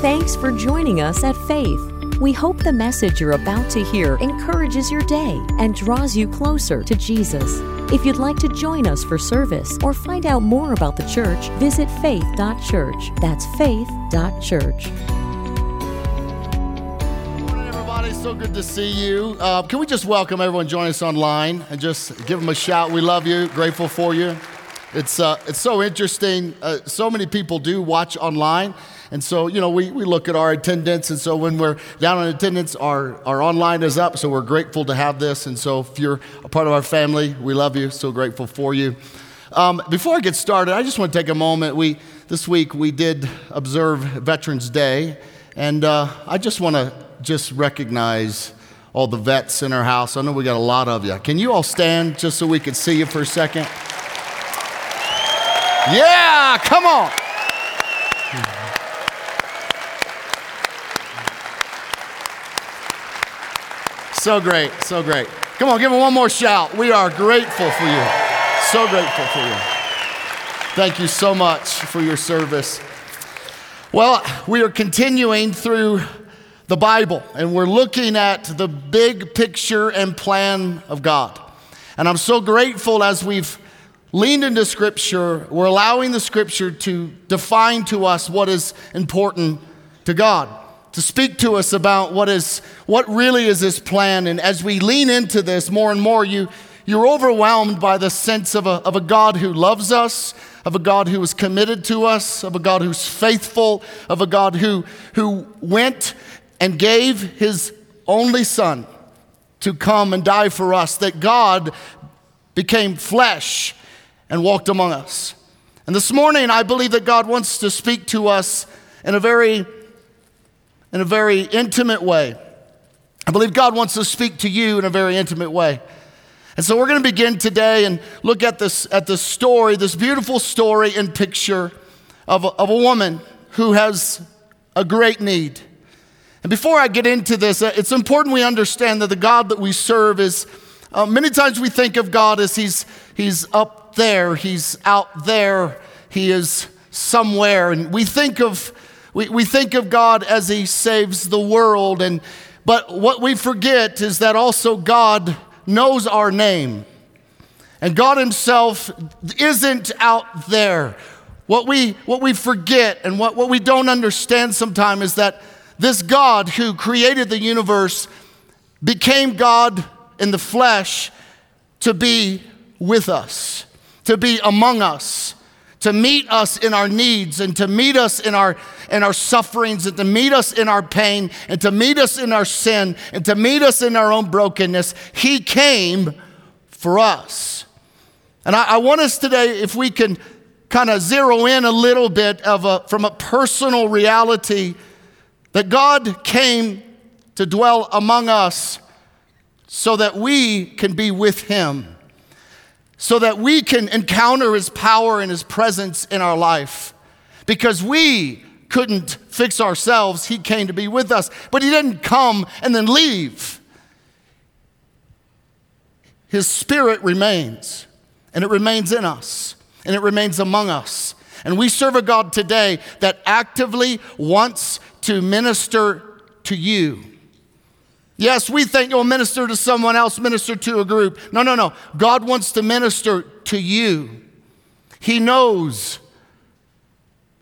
Thanks for joining us at Faith. We hope the message you're about to hear encourages your day and draws you closer to Jesus. If you'd like to join us for service or find out more about the church, visit faith.church. That's faith.church. Morning, everybody. So good to see you. Uh, can we just welcome everyone joining us online and just give them a shout? We love you, grateful for you. It's, uh, it's so interesting. Uh, so many people do watch online. And so, you know, we, we look at our attendance. And so when we're down on attendance, our, our online is up. So we're grateful to have this. And so if you're a part of our family, we love you. So grateful for you. Um, before I get started, I just want to take a moment. We, this week we did observe Veterans Day. And uh, I just want to just recognize all the vets in our house. I know we got a lot of you. Can you all stand just so we can see you for a second? Yeah, come on. So great, so great. Come on, give them one more shout. We are grateful for you. So grateful for you. Thank you so much for your service. Well, we are continuing through the Bible and we're looking at the big picture and plan of God. And I'm so grateful as we've leaned into Scripture, we're allowing the Scripture to define to us what is important to God to speak to us about what is what really is this plan. And as we lean into this more and more you you're overwhelmed by the sense of a, of a god who loves us of a god who is committed to us of a god who's faithful of a god who who went and gave his only son to come and die for us that god became flesh and walked among us. And this morning i believe that god wants to speak to us in a very in a very intimate way. I believe God wants to speak to you in a very intimate way. And so we're going to begin today and look at this at this story, this beautiful story and picture of a, of a woman who has a great need. And before I get into this, uh, it's important we understand that the God that we serve is uh, many times we think of God as he's, he's up there, he's out there, he is somewhere. And we think of we, we think of God as He saves the world, and, but what we forget is that also God knows our name. And God Himself isn't out there. What we, what we forget and what, what we don't understand sometimes is that this God who created the universe became God in the flesh to be with us, to be among us to meet us in our needs and to meet us in our, in our sufferings and to meet us in our pain and to meet us in our sin and to meet us in our own brokenness. He came for us. And I, I want us today, if we can kind of zero in a little bit of a, from a personal reality, that God came to dwell among us so that we can be with Him so that we can encounter His power and His presence in our life. Because we couldn't fix ourselves, He came to be with us. But He didn't come and then leave. His Spirit remains, and it remains in us, and it remains among us. And we serve a God today that actively wants to minister to you. Yes, we think you'll minister to someone else, minister to a group. No, no, no. God wants to minister to you. He knows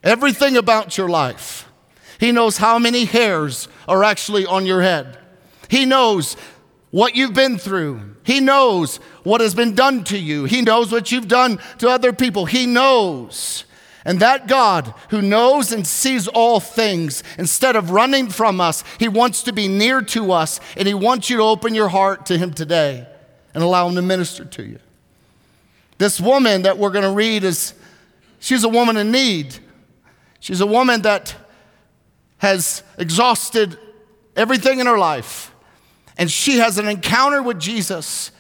everything about your life. He knows how many hairs are actually on your head. He knows what you've been through. He knows what has been done to you. He knows what you've done to other people. He knows. And that God who knows and sees all things, instead of running from us, He wants to be near to us and He wants you to open your heart to Him today and allow Him to minister to you. This woman that we're going to read is, she's a woman in need. She's a woman that has exhausted everything in her life. And she has an encounter with Jesus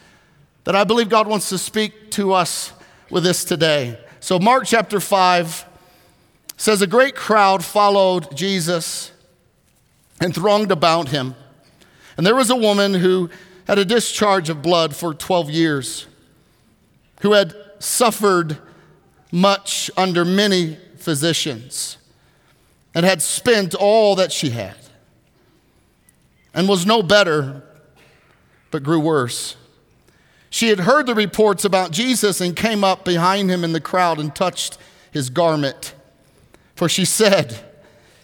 that I believe God wants to speak to us with this today. So, Mark chapter 5 says, A great crowd followed Jesus and thronged about him. And there was a woman who had a discharge of blood for 12 years, who had suffered much under many physicians and had spent all that she had, and was no better, but grew worse. She had heard the reports about Jesus and came up behind him in the crowd and touched his garment. For she said,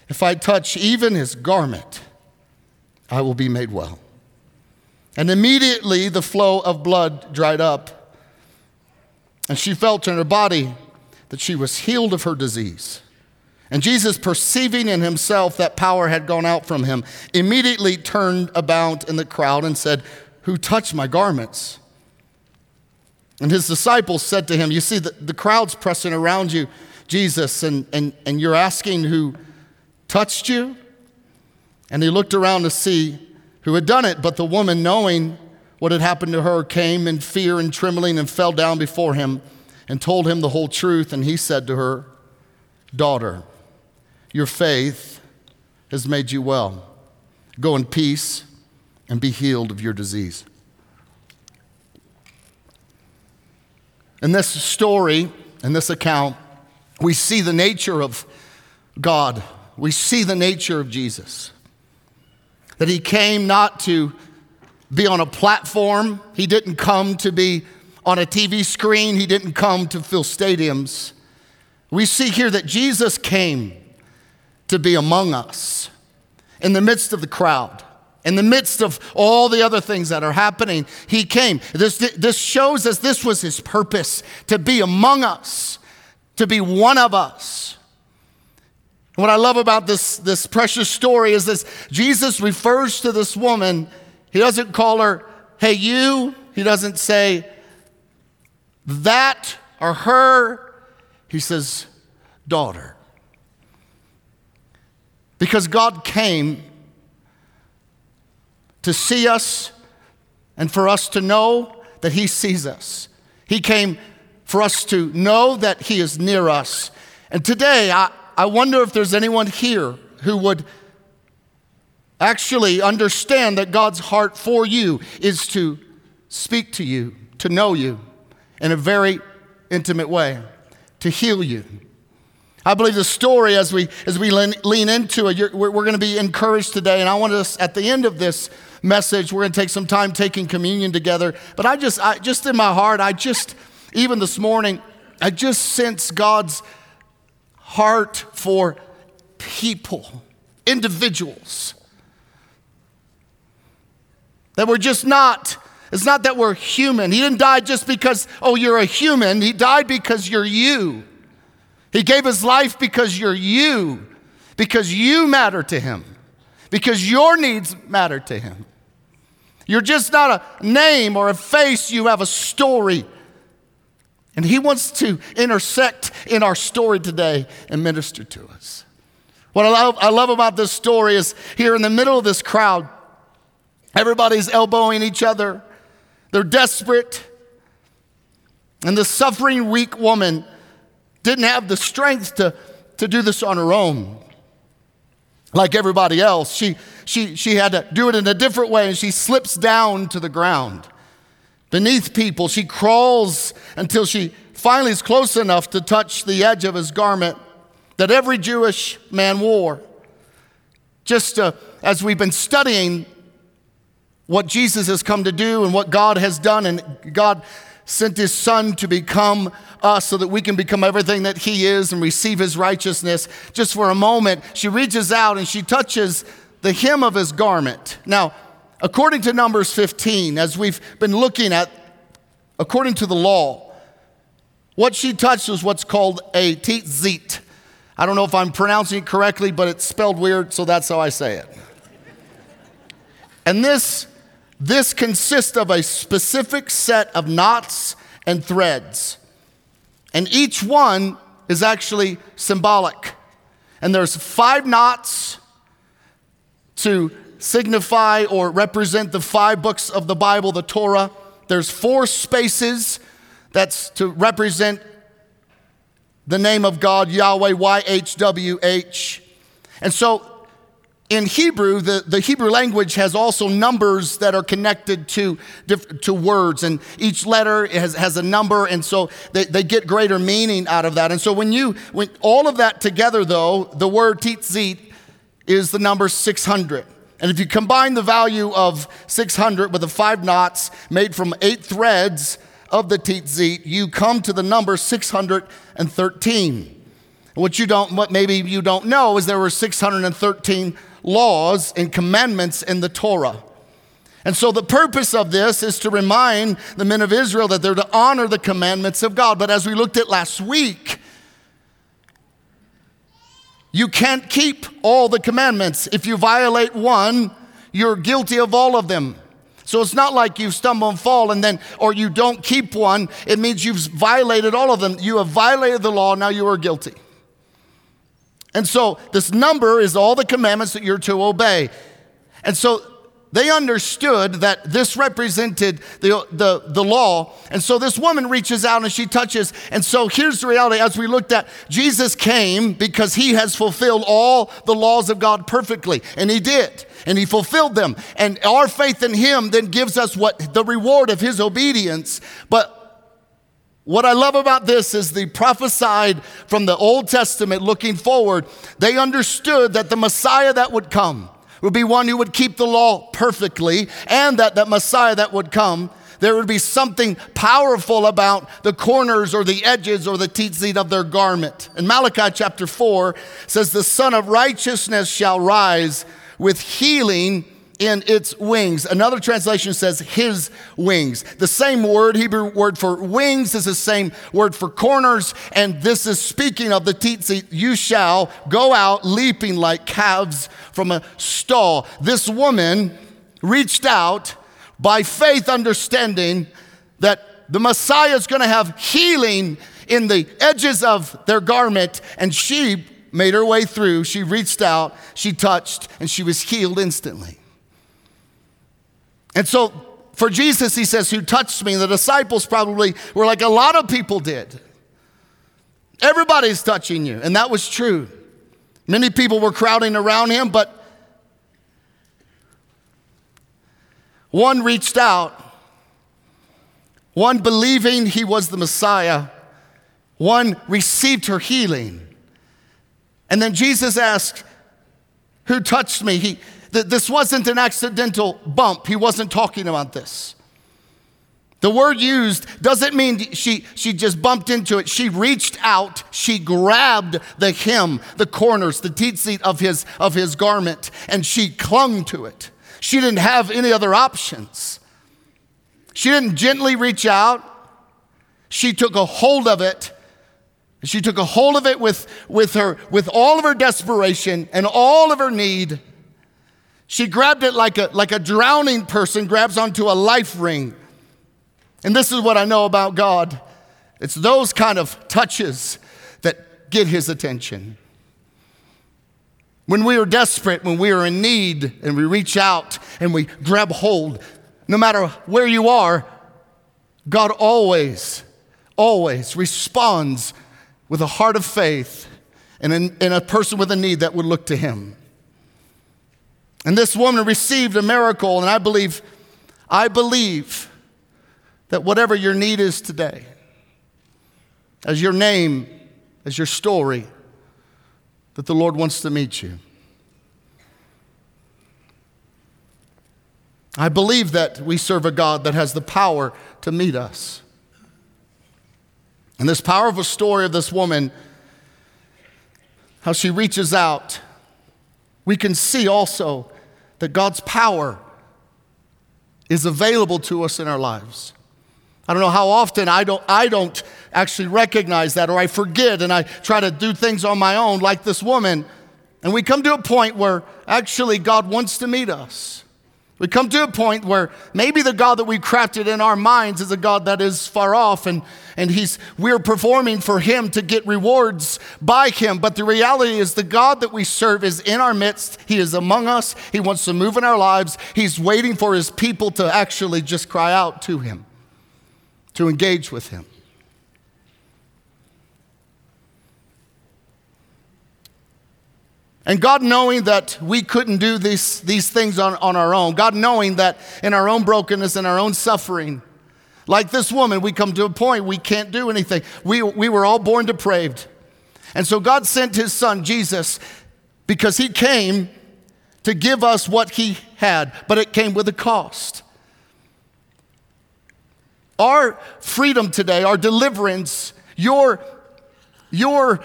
If I touch even his garment, I will be made well. And immediately the flow of blood dried up, and she felt in her body that she was healed of her disease. And Jesus, perceiving in himself that power had gone out from him, immediately turned about in the crowd and said, Who touched my garments? And his disciples said to him, You see, the, the crowd's pressing around you, Jesus, and, and, and you're asking who touched you? And he looked around to see who had done it. But the woman, knowing what had happened to her, came in fear and trembling and fell down before him and told him the whole truth. And he said to her, Daughter, your faith has made you well. Go in peace and be healed of your disease. In this story, in this account, we see the nature of God. We see the nature of Jesus. That he came not to be on a platform, he didn't come to be on a TV screen, he didn't come to fill stadiums. We see here that Jesus came to be among us in the midst of the crowd. In the midst of all the other things that are happening, he came. This, this shows us this was his purpose to be among us, to be one of us. what I love about this, this precious story is this Jesus refers to this woman. He doesn't call her, hey, you. He doesn't say that or her. He says, daughter. Because God came to see us and for us to know that He sees us. He came for us to know that He is near us. And today, I, I wonder if there's anyone here who would actually understand that God's heart for you is to speak to you, to know you in a very intimate way, to heal you. I believe the story, as we, as we lean, into it, we're, we're going to be encouraged today. And I want us, at the end of this message. We're going to take some time taking communion together. But I just, I, just in my heart, I just, even this morning, I just sense God's heart for people, individuals. That we're just not, it's not that we're human. He didn't die just because, oh, you're a human. He died because you're you. He gave his life because you're you, because you matter to him, because your needs matter to him. You're just not a name or a face, you have a story. And He wants to intersect in our story today and minister to us. What I love, I love about this story is here in the middle of this crowd, everybody's elbowing each other, they're desperate. And the suffering, weak woman didn't have the strength to, to do this on her own like everybody else. She, she, she had to do it in a different way, and she slips down to the ground. Beneath people, she crawls until she finally is close enough to touch the edge of his garment that every Jewish man wore. Just uh, as we've been studying what Jesus has come to do and what God has done, and God sent his son to become us so that we can become everything that he is and receive his righteousness. Just for a moment, she reaches out and she touches the hem of his garment. Now, according to Numbers 15, as we've been looking at, according to the law, what she touched was what's called a tzitzit. I don't know if I'm pronouncing it correctly, but it's spelled weird, so that's how I say it. And this this consists of a specific set of knots and threads. And each one is actually symbolic. And there's five knots to signify or represent the five books of the Bible, the Torah. There's four spaces that's to represent the name of God, Yahweh, YHWH. And so in Hebrew, the, the Hebrew language has also numbers that are connected to, to words, and each letter has, has a number, and so they, they get greater meaning out of that. And so when you, when all of that together, though, the word tzitzit is the number 600. And if you combine the value of 600 with the five knots made from eight threads of the tzitzit, you come to the number 613. What you don't, what maybe you don't know is there were 613 laws and commandments in the Torah. And so the purpose of this is to remind the men of Israel that they're to honor the commandments of God. But as we looked at last week, you can't keep all the commandments. If you violate one, you're guilty of all of them. So it's not like you stumble and fall and then, or you don't keep one. It means you've violated all of them. You have violated the law, now you are guilty. And so this number is all the commandments that you're to obey. And so they understood that this represented the, the, the law. And so this woman reaches out and she touches. And so here's the reality as we looked at Jesus came because he has fulfilled all the laws of God perfectly. And he did. And he fulfilled them. And our faith in him then gives us what the reward of his obedience. But what I love about this is the prophesied from the Old Testament looking forward, they understood that the Messiah that would come would be one who would keep the law perfectly, and that that Messiah that would come, there would be something powerful about the corners or the edges or the tzitzit of their garment. And Malachi chapter 4 says, The Son of Righteousness shall rise with healing in its wings. Another translation says his wings. The same word, Hebrew word for wings, is the same word for corners. And this is speaking of the tzitzit. You shall go out leaping like calves from a stall. This woman reached out by faith, understanding that the Messiah is going to have healing in the edges of their garment, and she made her way through. She reached out, she touched, and she was healed instantly. And so for Jesus, he says, Who touched me? The disciples probably were like a lot of people did. Everybody's touching you. And that was true. Many people were crowding around him, but one reached out, one believing he was the Messiah, one received her healing. And then Jesus asked, Who touched me? He, this wasn't an accidental bump. He wasn't talking about this. The word used doesn't mean she, she just bumped into it. She reached out, she grabbed the hem, the corners, the tzitzit of his, of his garment, and she clung to it. She didn't have any other options. She didn't gently reach out. She took a hold of it. She took a hold of it with, with, her, with all of her desperation and all of her need. She grabbed it like a, like a drowning person grabs onto a life ring. And this is what I know about God it's those kind of touches that get his attention. When we are desperate, when we are in need, and we reach out and we grab hold, no matter where you are, God always, always responds with a heart of faith and, in, a person with a need that would look to Him. And this woman received a miracle, and I believe, I believe that whatever your need is today, as your name, as your story, that the Lord wants to meet you. I believe that we serve a God that has the power to meet us. And this powerful story of this woman, how she reaches out, we can see also that God's power is available to us in our lives. I don't know how often I don't, I don't actually recognize that or I forget and I try to do things on my own like this woman. And we come to a point where actually God wants to meet us. We come to a point where maybe the God that we crafted in our minds is a God that is far off and, and he's, we're performing for him to get rewards by him. But the reality is the God that we serve is in our midst. He is among us. He wants to move in our lives. He's waiting for his people to actually just cry out to him, to engage with him. And God knowing that we couldn't do these, these things on, on our own, God knowing that in our own brokenness and our own suffering, like this woman, we come to a point we can't do anything. We, we were all born depraved. And so God sent his son, Jesus, because he came to give us what he had, but it came with a cost. Our freedom today, our deliverance, your, your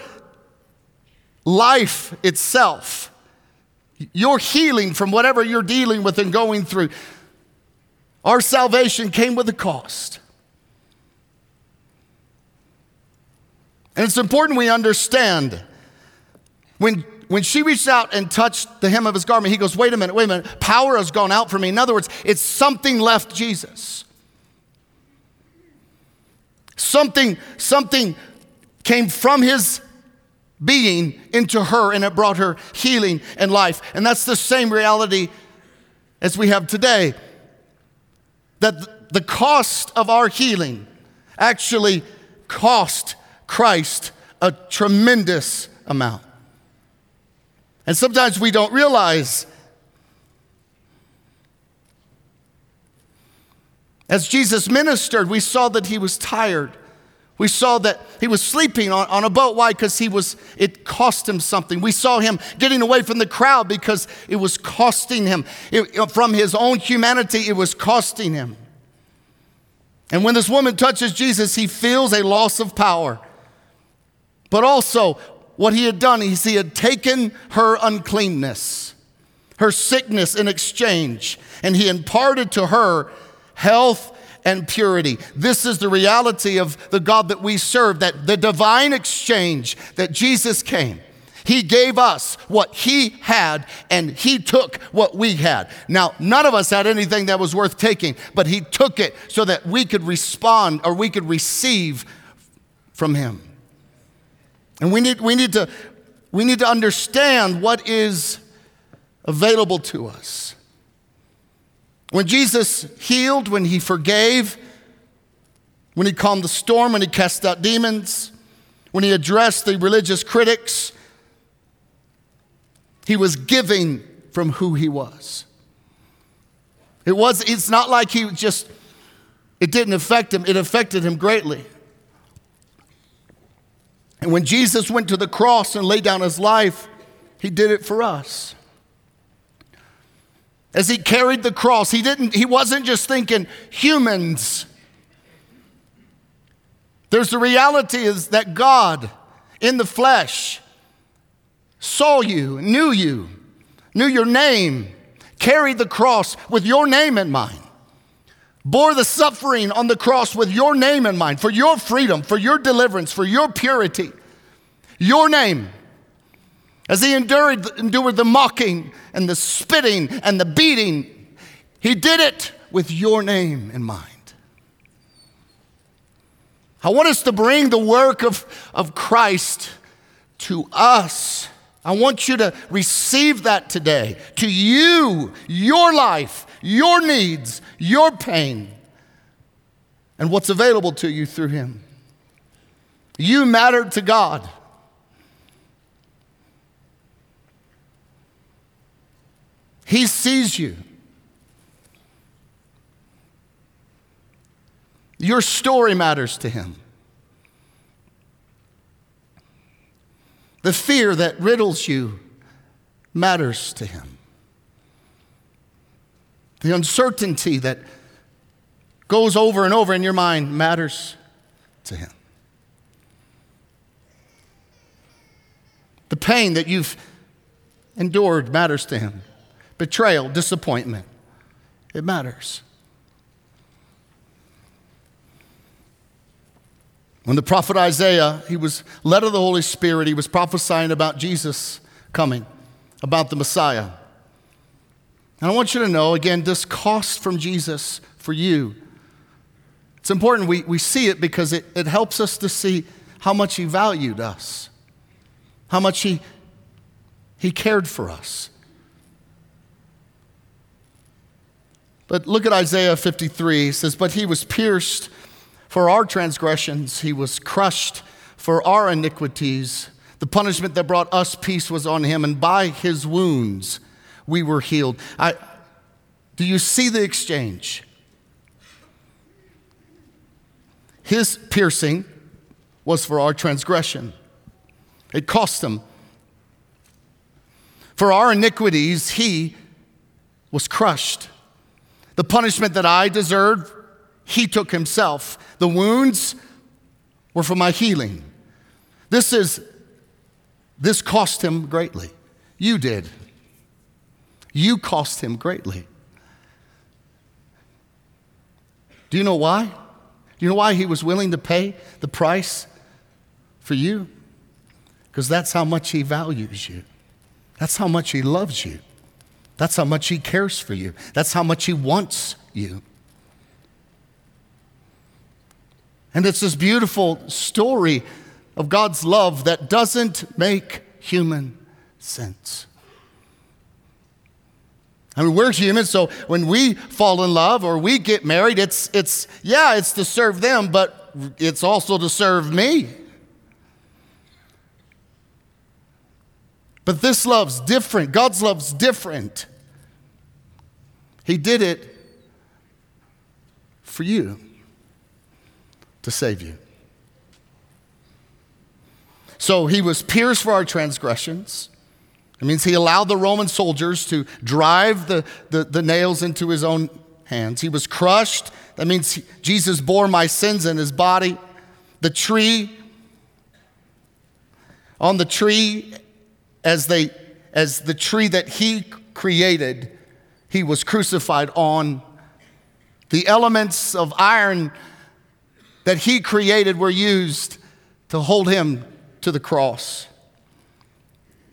life itself, your healing from whatever you're dealing with and going through, our salvation came with a cost. And it's important we understand when, when she reached out and touched the hem of his garment, he goes, Wait a minute, wait a minute, power has gone out from me. In other words, it's something left Jesus. Something, something came from his being into her and it brought her healing and life. And that's the same reality as we have today. That the cost of our healing actually cost Christ a tremendous amount. And sometimes we don't realize. As Jesus ministered, we saw that he was tired. We saw that he was sleeping on, on a boat. Why? Because he was, it cost him something. We saw him getting away from the crowd because it was costing him. It, from his own humanity, it was costing him. And when this woman touches Jesus, he feels a loss of power. But also, what he had done is he had taken her uncleanness, her sickness in exchange, and he imparted to her health and purity. This is the reality of the God that we serve, that the divine exchange that Jesus came. He gave us what He had, and He took what we had. Now, none of us had anything that was worth taking, but He took it so that we could respond or we could receive from Him. And we need, we need, to, we need to understand what is available to us. When Jesus healed, when he forgave, when he calmed the storm, when he cast out demons, when he addressed the religious critics, he was giving from who he was. It was, it's not like he just, it didn't affect him, it affected him greatly. And when Jesus went to the cross and laid down his life, he did it for us. As he carried the cross, he didn't he wasn't just thinking humans. There's the reality is that God in the flesh saw you, knew you, knew your name, carried the cross with your name in mind, bore the suffering on the cross with your name in mind, for your freedom, for your deliverance, for your purity, your name. As he endured, endured the mocking and the spitting and the beating, he did it with your name in mind. I want us to bring the work of, of Christ to us. I want you to receive that today. To you, your life, your needs, your pain, and what's available to you through Him. You matter to God. He sees you. Your story matters to him. The fear that riddles you matters to him. The uncertainty that goes over and over in your mind matters to him. The pain that you've endured matters to him betrayal, disappointment. It matters. When the prophet Isaiah, he was led of the Holy Spirit, he was prophesying about Jesus coming, about the Messiah. And I want you to know again, this cost from Jesus for you. It's important we, we see it because it, it helps us to see how much he valued us, how much he, he cared for us. But look at Isaiah 53. It says, But he was pierced for our transgressions, he was crushed for our iniquities. The punishment that brought us peace was on him, and by his wounds we were healed. I, do you see the exchange? His piercing was for our transgression, it cost him. For our iniquities, he was crushed. The punishment that I deserved, he took himself. The wounds were for my healing. This is this cost him greatly. You did. You cost him greatly. Do you know why? Do you know why he was willing to pay the price for you? Because that's how much he values you. That's how much he loves you. That's how much he cares for you. That's how much he wants you. And it's this beautiful story of God's love that doesn't make human sense. I mean, we're human, so when we fall in love or we get married, it's, it's yeah, it's to serve them, but it's also to serve me. But this love's different. God's love's different. He did it for you to save you. So he was pierced for our transgressions. It means he allowed the Roman soldiers to drive the, the, the nails into his own hands. He was crushed. That means he, Jesus bore my sins in his body. The tree, on the tree, as, they, as the tree that he created, he was crucified on. The elements of iron that he created were used to hold him to the cross.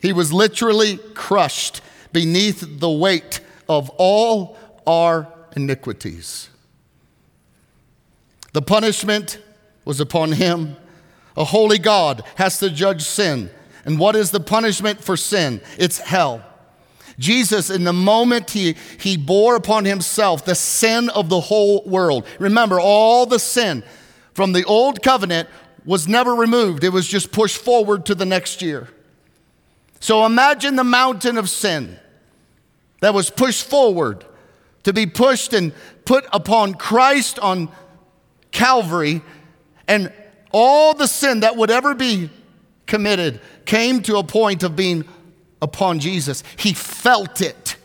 He was literally crushed beneath the weight of all our iniquities. The punishment was upon him. A holy God has to judge sin. And what is the punishment for sin? It's hell. Jesus, in the moment he, he bore upon himself the sin of the whole world. Remember, all the sin from the old covenant was never removed, it was just pushed forward to the next year. So imagine the mountain of sin that was pushed forward to be pushed and put upon Christ on Calvary, and all the sin that would ever be committed came to a point of being upon Jesus. He felt it.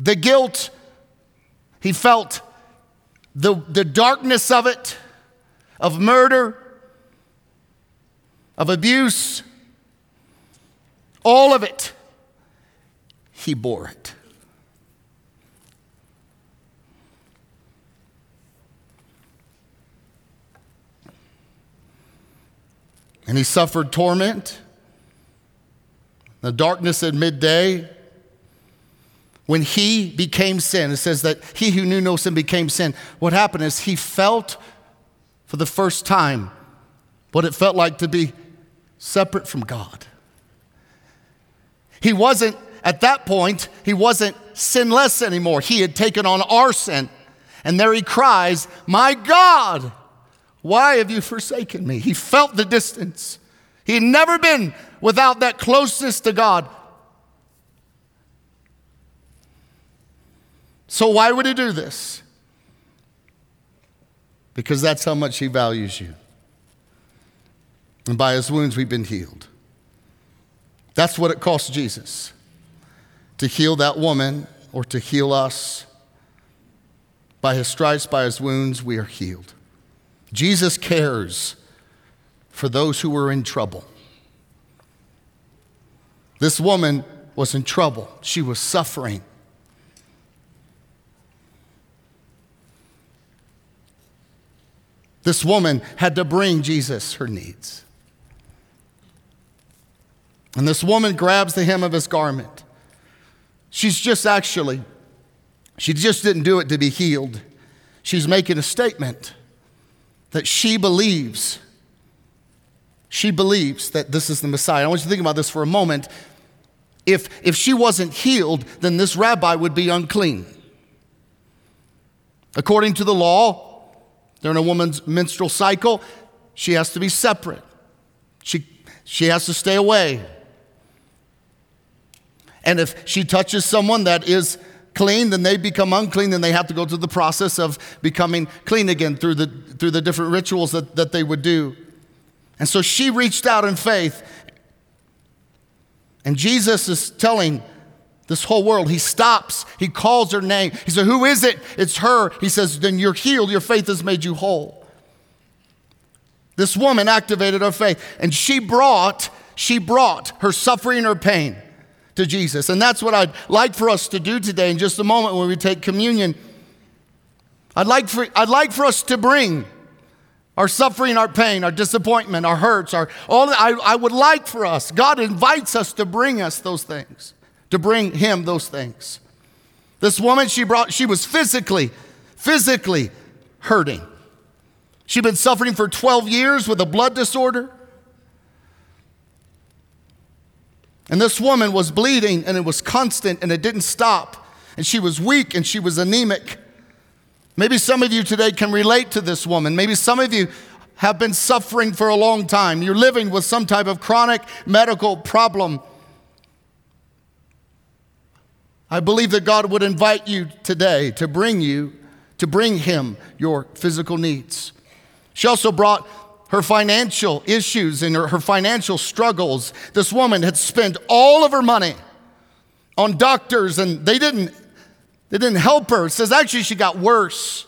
The guilt, he felt the, the darkness of it of murder, of abuse, all of it, he bore it. And he suffered torment, the darkness at midday. When he became sin, it says that he who knew no sin became sin. What happened is he felt for the first time what it felt like to be separate from God. He wasn't, at that point, he wasn't sinless anymore. He had taken on our sin. And there he cries, My God, why have you forsaken me? He felt the distance. He had never been without that closeness to God. So, why would he do this? because that's how much He values you. And by His wounds, we've been healed. That's what it cost Jesus to heal that woman or to heal us. By His stripes, by His wounds, we are healed. Jesus cares for those who are in trouble. This woman was in trouble, she was suffering. This woman had to bring Jesus her needs. And this woman grabs the hem of his garment. She's just actually, she just didn't do it to be healed. She's making a statement that she believes, she believes that this is the Messiah. I want you to think about this for a moment. If, if she wasn't healed, then this rabbi would be unclean. According to the law, during a woman's menstrual cycle, she has to be separate. She, She has to stay away. And if she touches someone that is clean, then they become unclean, then they have to go through the process of becoming clean again through the, through the different rituals that, that they would do. And so she reached out in faith. And Jesus is telling this whole world, he stops, he calls her name. He said, Who is it? It's her. He says, Then you're healed, your faith has made you whole. This woman activated her faith, and she brought, she brought her suffering, her pain to Jesus. And that's what I'd like for us to do today in just a moment when we take communion. I'd like for, I'd like for us to bring our suffering, our pain, our disappointment, our hurts, our all I, I would like for us. God invites us to bring us those things, to bring him those things. This woman, she brought, she was physically, physically hurting. She'd been suffering for 12 years with a blood disorder. And this woman was bleeding and it was constant and it didn't stop. And she was weak and she was anemic. Maybe some of you today can relate to this woman. Maybe some of you have been suffering for a long time. You're living with some type of chronic medical problem. I believe that God would invite you today to bring you, to bring Him your physical needs. She also brought her financial issues and her, her financial struggles. This woman had spent all of her money on doctors and they didn't, they didn't help her. It says actually she got worse.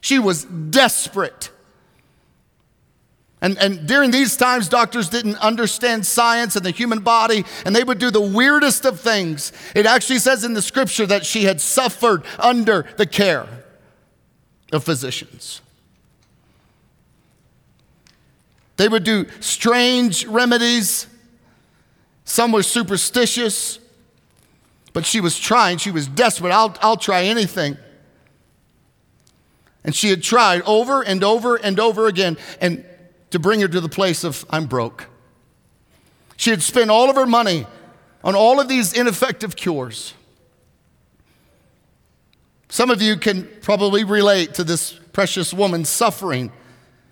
She was desperate. And, and during these times, doctors didn't understand science and the human body, and they would do the weirdest of things. It actually says in the scripture that she had suffered under the care of physicians. They would do strange remedies. Some were superstitious, but she was trying. She was desperate. I'll, I'll try anything. And she had tried over and over and over again and to bring her to the place of, I'm broke. She had spent all of her money on all of these ineffective cures. Some of you can probably relate to this precious woman suffering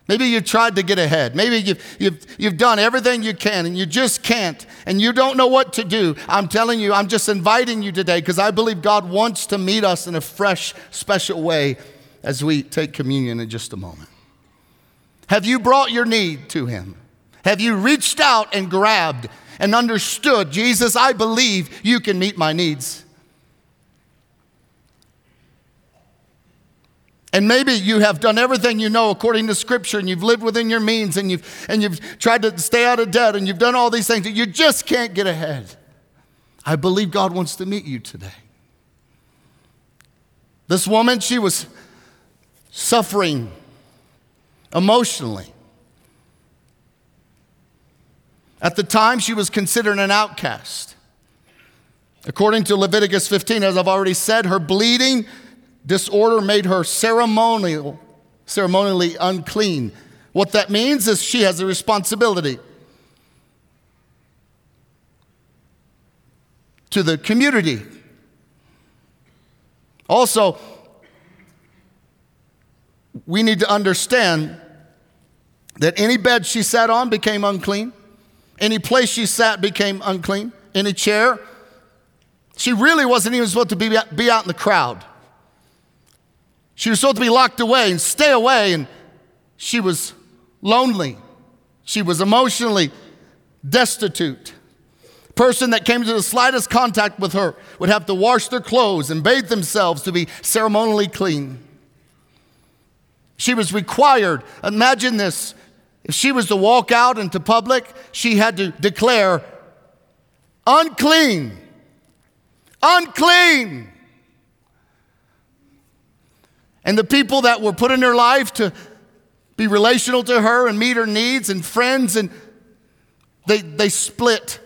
Maybe you tried to get ahead. Maybe you've, you've, you've done everything you can and you just can't and you don't know what to do. I'm telling you, I'm just inviting you today because I believe God wants to meet us in a fresh, special way as we take communion in just a moment. Have you brought your need to Him? Have you reached out and grabbed and understood, Jesus, I believe you can meet my needs? And maybe you have done everything you know according to Scripture and you've lived within your means and you've, and you've tried to stay out of debt and you've done all these things. You just can't get ahead. I believe God wants to meet you today. This woman, she was suffering emotionally. At the time, she was considered an outcast. According to Leviticus 15, as I've already said, her bleeding disorder made her ceremonial, ceremonially unclean. What that means is she has a responsibility to the community. Also, we need to understand that any bed she sat on became unclean, any place she sat became unclean, any chair. She really wasn't even supposed to be, be out in the crowd. She was supposed to be locked away and stay away, and she was lonely. She was emotionally destitute. Person that came to the slightest contact with her would have to wash their clothes and bathe themselves to be ceremonially clean. She was required, imagine this, if she was to walk out into public, she had to declare, unclean, unclean. And the people that were put in her life to be relational to her and meet her needs and friends, and they, they split.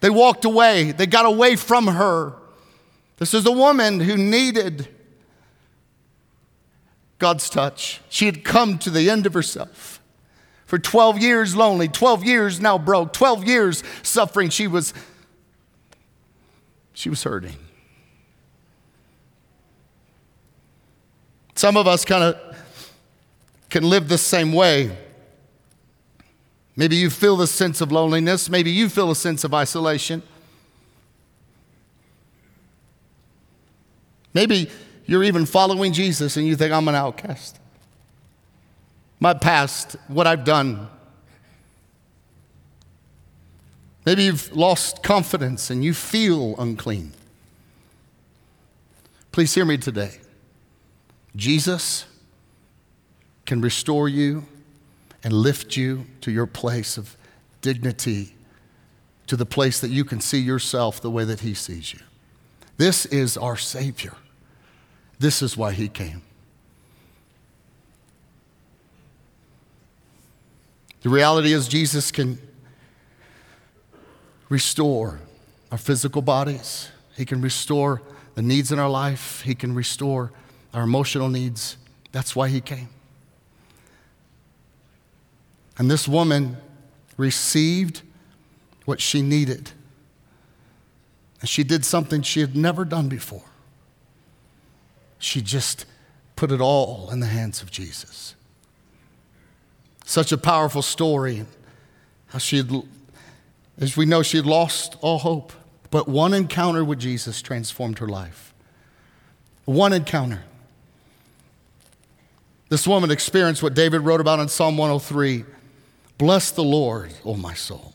They walked away. They got away from her. This is a woman who needed God's touch. She had come to the end of herself. For 12 years lonely, 12 years now broke, 12 years suffering, she was she was hurting. Some of us kind of can live the same way. Maybe you feel the sense of loneliness. Maybe you feel a sense of isolation. Maybe you're even following Jesus and you think, I'm an outcast. My past, what I've done. Maybe you've lost confidence and you feel unclean. Please hear me today. Jesus can restore you and lift you to your place of dignity, to the place that you can see yourself the way that He sees you. This is our Savior. This is why He came. The reality is, Jesus can restore our physical bodies, He can restore the needs in our life, He can restore our emotional needs. That's why He came. And this woman received what she needed. And she did something she had never done before. She just put it all in the hands of Jesus. Such a powerful story. How she had, as we know, she had lost all hope. But one encounter with Jesus transformed her life. One encounter. This woman experienced what David wrote about in Psalm 103 Bless the Lord, O my soul,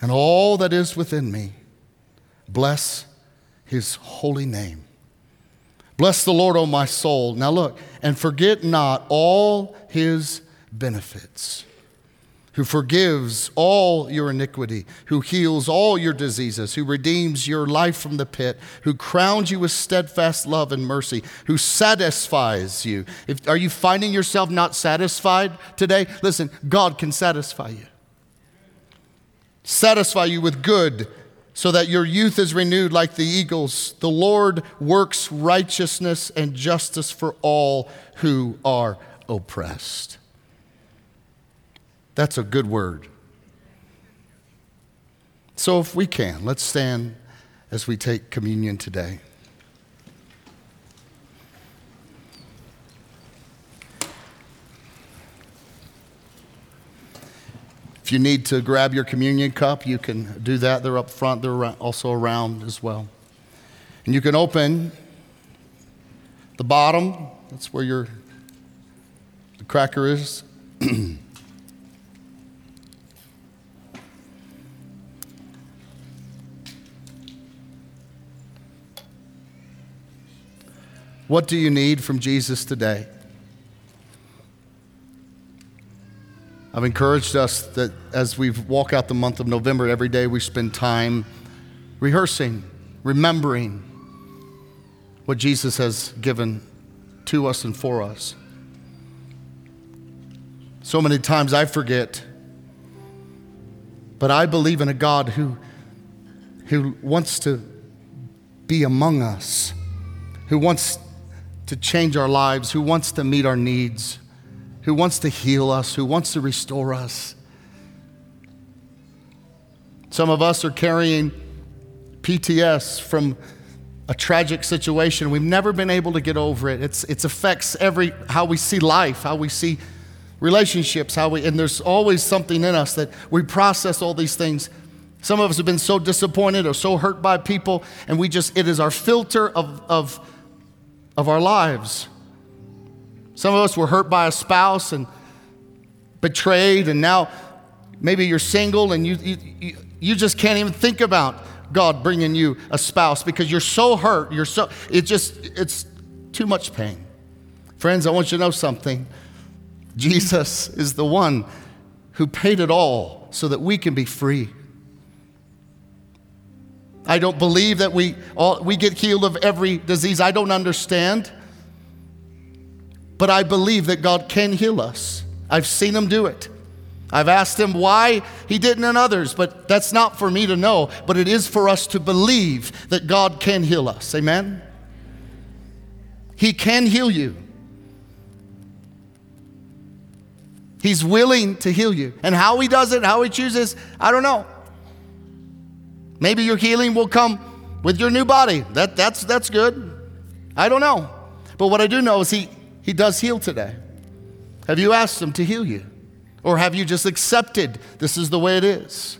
and all that is within me. Bless his holy name. Bless the Lord, O my soul. Now look, and forget not all his benefits who forgives all your iniquity, who heals all your diseases, who redeems your life from the pit, who crowns you with steadfast love and mercy, who satisfies you. If, are you finding yourself not satisfied today? Listen, God can satisfy you. Satisfy you with good so that your youth is renewed like the eagles. The Lord works righteousness and justice for all who are oppressed. That's a good word. So, if we can, let's stand as we take communion today. If you need to grab your communion cup, you can do that. They're up front, they're also around as well. And you can open the bottom, that's where your the cracker is. What do you need from Jesus today? I've encouraged us that as we walk out the month of November, every day we spend time rehearsing, remembering what Jesus has given to us and for us. So many times I forget, but I believe in a God who, who wants to be among us, who wants to change our lives, who wants to meet our needs, who wants to heal us, who wants to restore us. Some of us are carrying PTS from a tragic situation. We've never been able to get over it. It's, it affects every how we see life, how we see relationships, how we and there's always something in us that we process all these things. Some of us have been so disappointed or so hurt by people, and we just it is our filter of, of of our lives. Some of us were hurt by a spouse and betrayed, and now maybe you're single and you, you, you just can't even think about God bringing you a spouse because you're so hurt. You're so, it just, it's too much pain. Friends, I want you to know something. Jesus is the one who paid it all so that we can be free. I don't believe that we, all, we get healed of every disease. I don't understand. But I believe that God can heal us. I've seen Him do it. I've asked Him why He didn't in others, but that's not for me to know. But it is for us to believe that God can heal us. Amen? He can heal you. He's willing to heal you. And how He does it, how He chooses, I don't know. Maybe your healing will come with your new body. That, that's, that's good. I don't know. But what I do know is he, he does heal today. Have you asked Him to heal you? Or have you just accepted this is the way it is?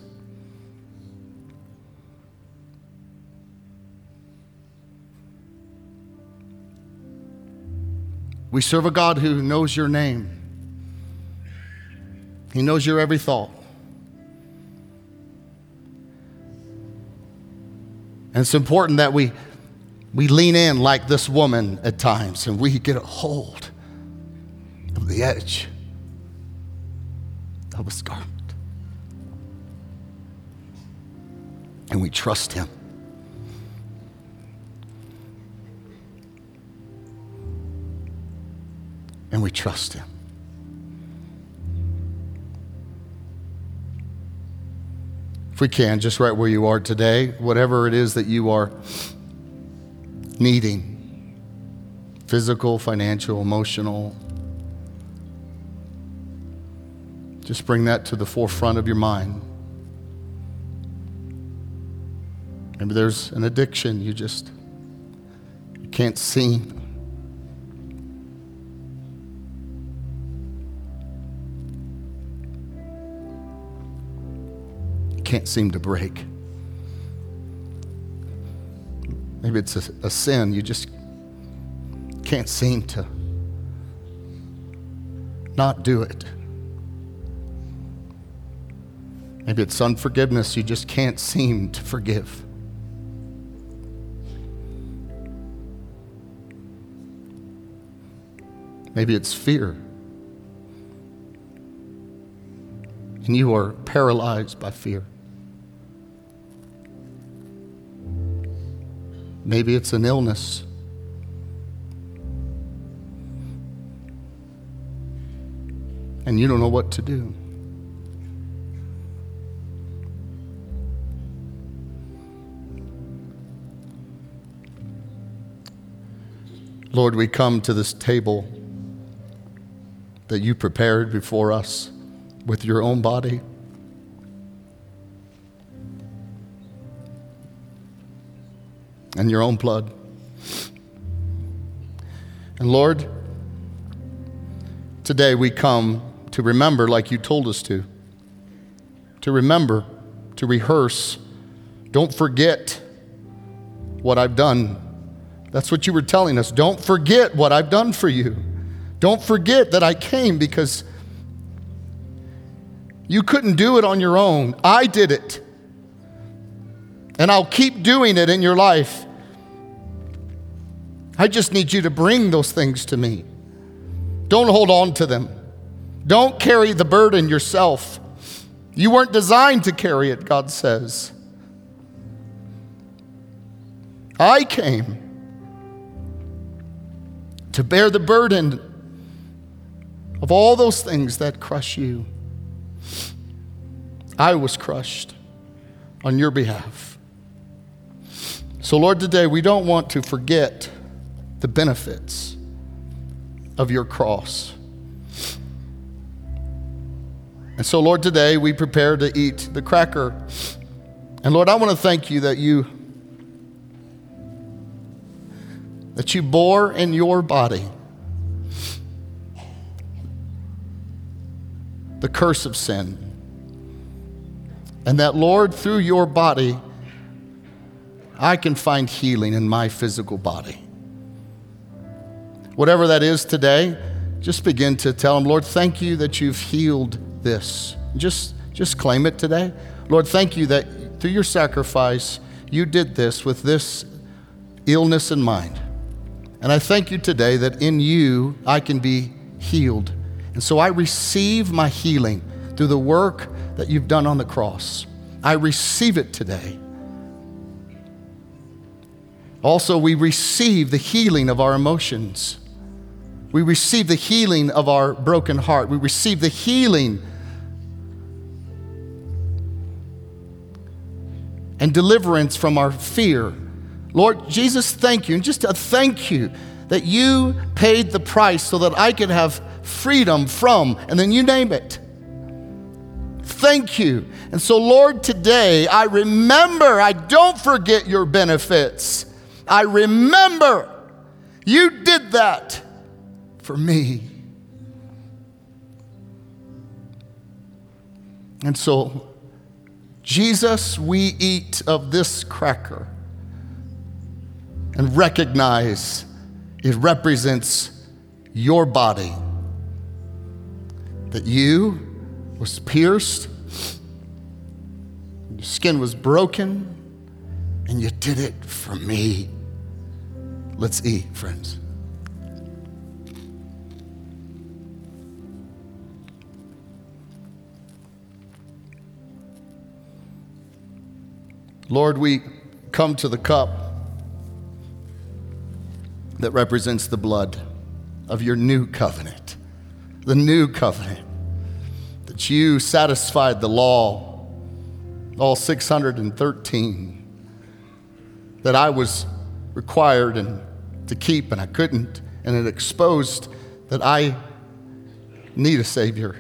We serve a God who knows your name. He knows your every thought. And it's important that we, we lean in like this woman at times and we get a hold of the edge of his garment. And we trust him. And we trust him. If we can, just right where you are today, whatever it is that you are needing physical, financial, emotional just bring that to the forefront of your mind. Maybe there's an addiction you just you can't seem. Can't seem to break. Maybe it's a, a sin you just can't seem to not do it. Maybe it's unforgiveness you just can't seem to forgive. Maybe it's fear. And you are paralyzed by fear. Maybe it's an illness. And you don't know what to do. Lord, we come to this table that you prepared before us with your own body. And your own blood. And Lord, today we come to remember like you told us to. To remember, to rehearse. Don't forget what I've done that's what you were telling us. Don't forget what I've done for you. Don't forget that I came because you couldn't do it on your own. I did it. And I'll keep doing it in your life. I just need you to bring those things to me. Don't hold on to them. Don't carry the burden yourself. You weren't designed to carry it, God says. I came to bear the burden of all those things that crush you. I was crushed on your behalf. So, Lord, today we don't want to forget the benefits of your cross. And so, Lord, today we prepare to eat the cracker. And Lord, I want to thank you that you that you bore in your body the curse of sin. And that, Lord, through your body, I can find healing in my physical body. Whatever that is today, just begin to tell him, Lord, thank you that you've healed this. Just, just claim it today. Lord, thank you that through your sacrifice, you did this with this illness in mind. And I thank you today that in you I can be healed. And so I receive my healing through the work that you've done on the cross. I receive it today. Also, we receive the healing of our emotions. We receive the healing of our broken heart. We receive the healing and deliverance from our fear Lord Jesus, thank you. And just a thank you that you paid the price so that I could have freedom from, and then you name it. Thank you. And so, Lord, today I remember, I don't forget your benefits. I remember you did that for me. And so, Jesus, we eat of this cracker and recognize it represents your body. That you was pierced, your skin was broken, and you did it for me. Let's eat, friends. Lord, we come to the cup that represents the blood of your new covenant, the new covenant that you satisfied the law, all 613, that I was required and to keep and I couldn't, and it exposed that I need a Savior.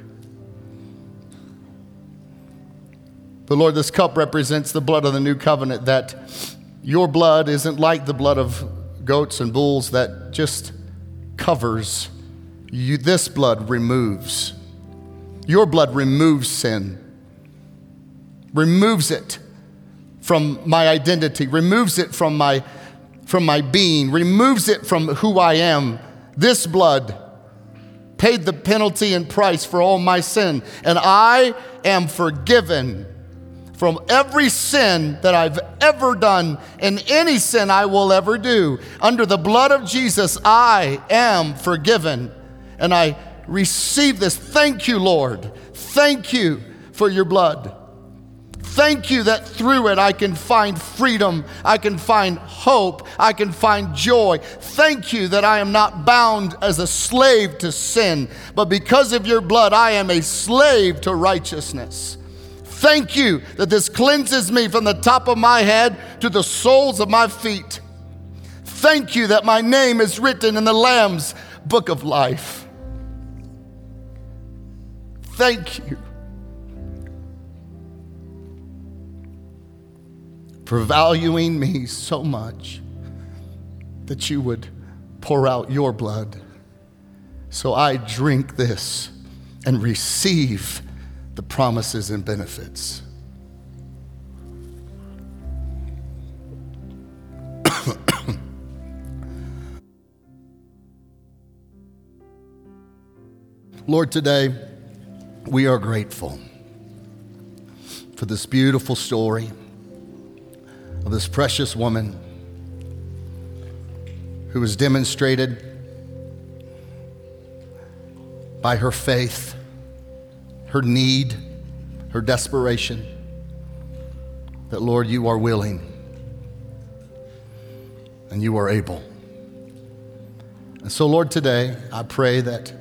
But Lord, this cup represents the blood of the new covenant, that your blood isn't like the blood of goats and bulls that just covers. You, this blood removes. Your blood removes sin, removes it from my identity, removes it from my, from my being, removes it from who I am. This blood paid the penalty and price for all my sin, and I am forgiven from every sin that I've ever done and any sin I will ever do. Under the blood of Jesus, I am forgiven. And I receive this. Thank you, Lord. Thank you for your blood. Thank you that through it I can find freedom, I can find hope, I can find joy. Thank you that I am not bound as a slave to sin, but because of your blood, I am a slave to righteousness. Thank you that this cleanses me from the top of my head to the soles of my feet. Thank you that my name is written in the Lamb's book of life. Thank you for valuing me so much that you would pour out your blood. So I drink this and receive the promises and benefits. Lord, today we are grateful for this beautiful story of this precious woman who was demonstrated by her faith her need, her desperation, that Lord, you are willing and you are able. And so, Lord, today I pray that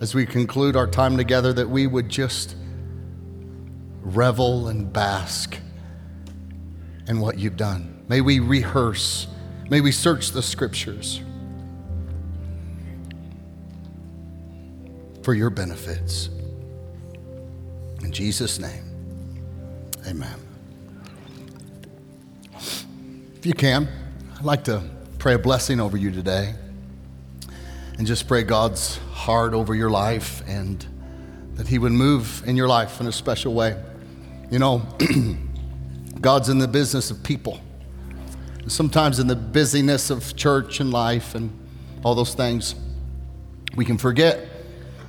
as we conclude our time together, that we would just revel and bask in what you've done. May we rehearse, may we search the scriptures for your benefits. In Jesus' name, amen. If you can, I'd like to pray a blessing over you today and just pray God's heart over your life and that He would move in your life in a special way. You know, God's in the business of people. sometimes in the busyness of church and life and all those things, we can forget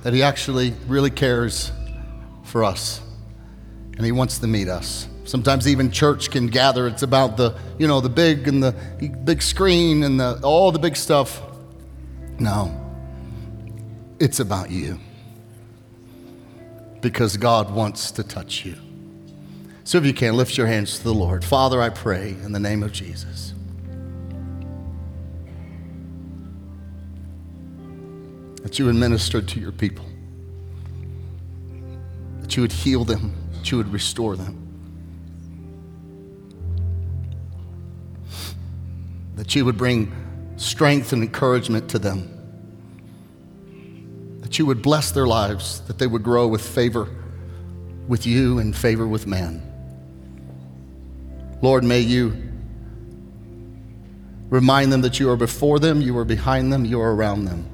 that He actually really cares for us. And he wants to meet us. Sometimes even church can gather. It's about the, you know, the big and the big screen and the, all the big stuff. No, it's about you. Because God wants to touch you. So if you can, lift your hands to the Lord. Father, I pray in the name of Jesus. That you would minister to your people that you would heal them, that you would restore them. That you would bring strength and encouragement to them. That you would bless their lives, that they would grow with favor with you and favor with man. Lord, may you remind them that you are before them, you are behind them, you are around them.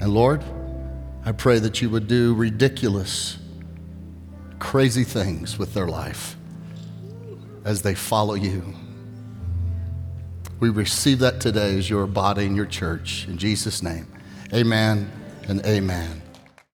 And Lord, I pray that you would do ridiculous, crazy things with their life as they follow you. We receive that today as your body and your church. In Jesus' name, amen and amen.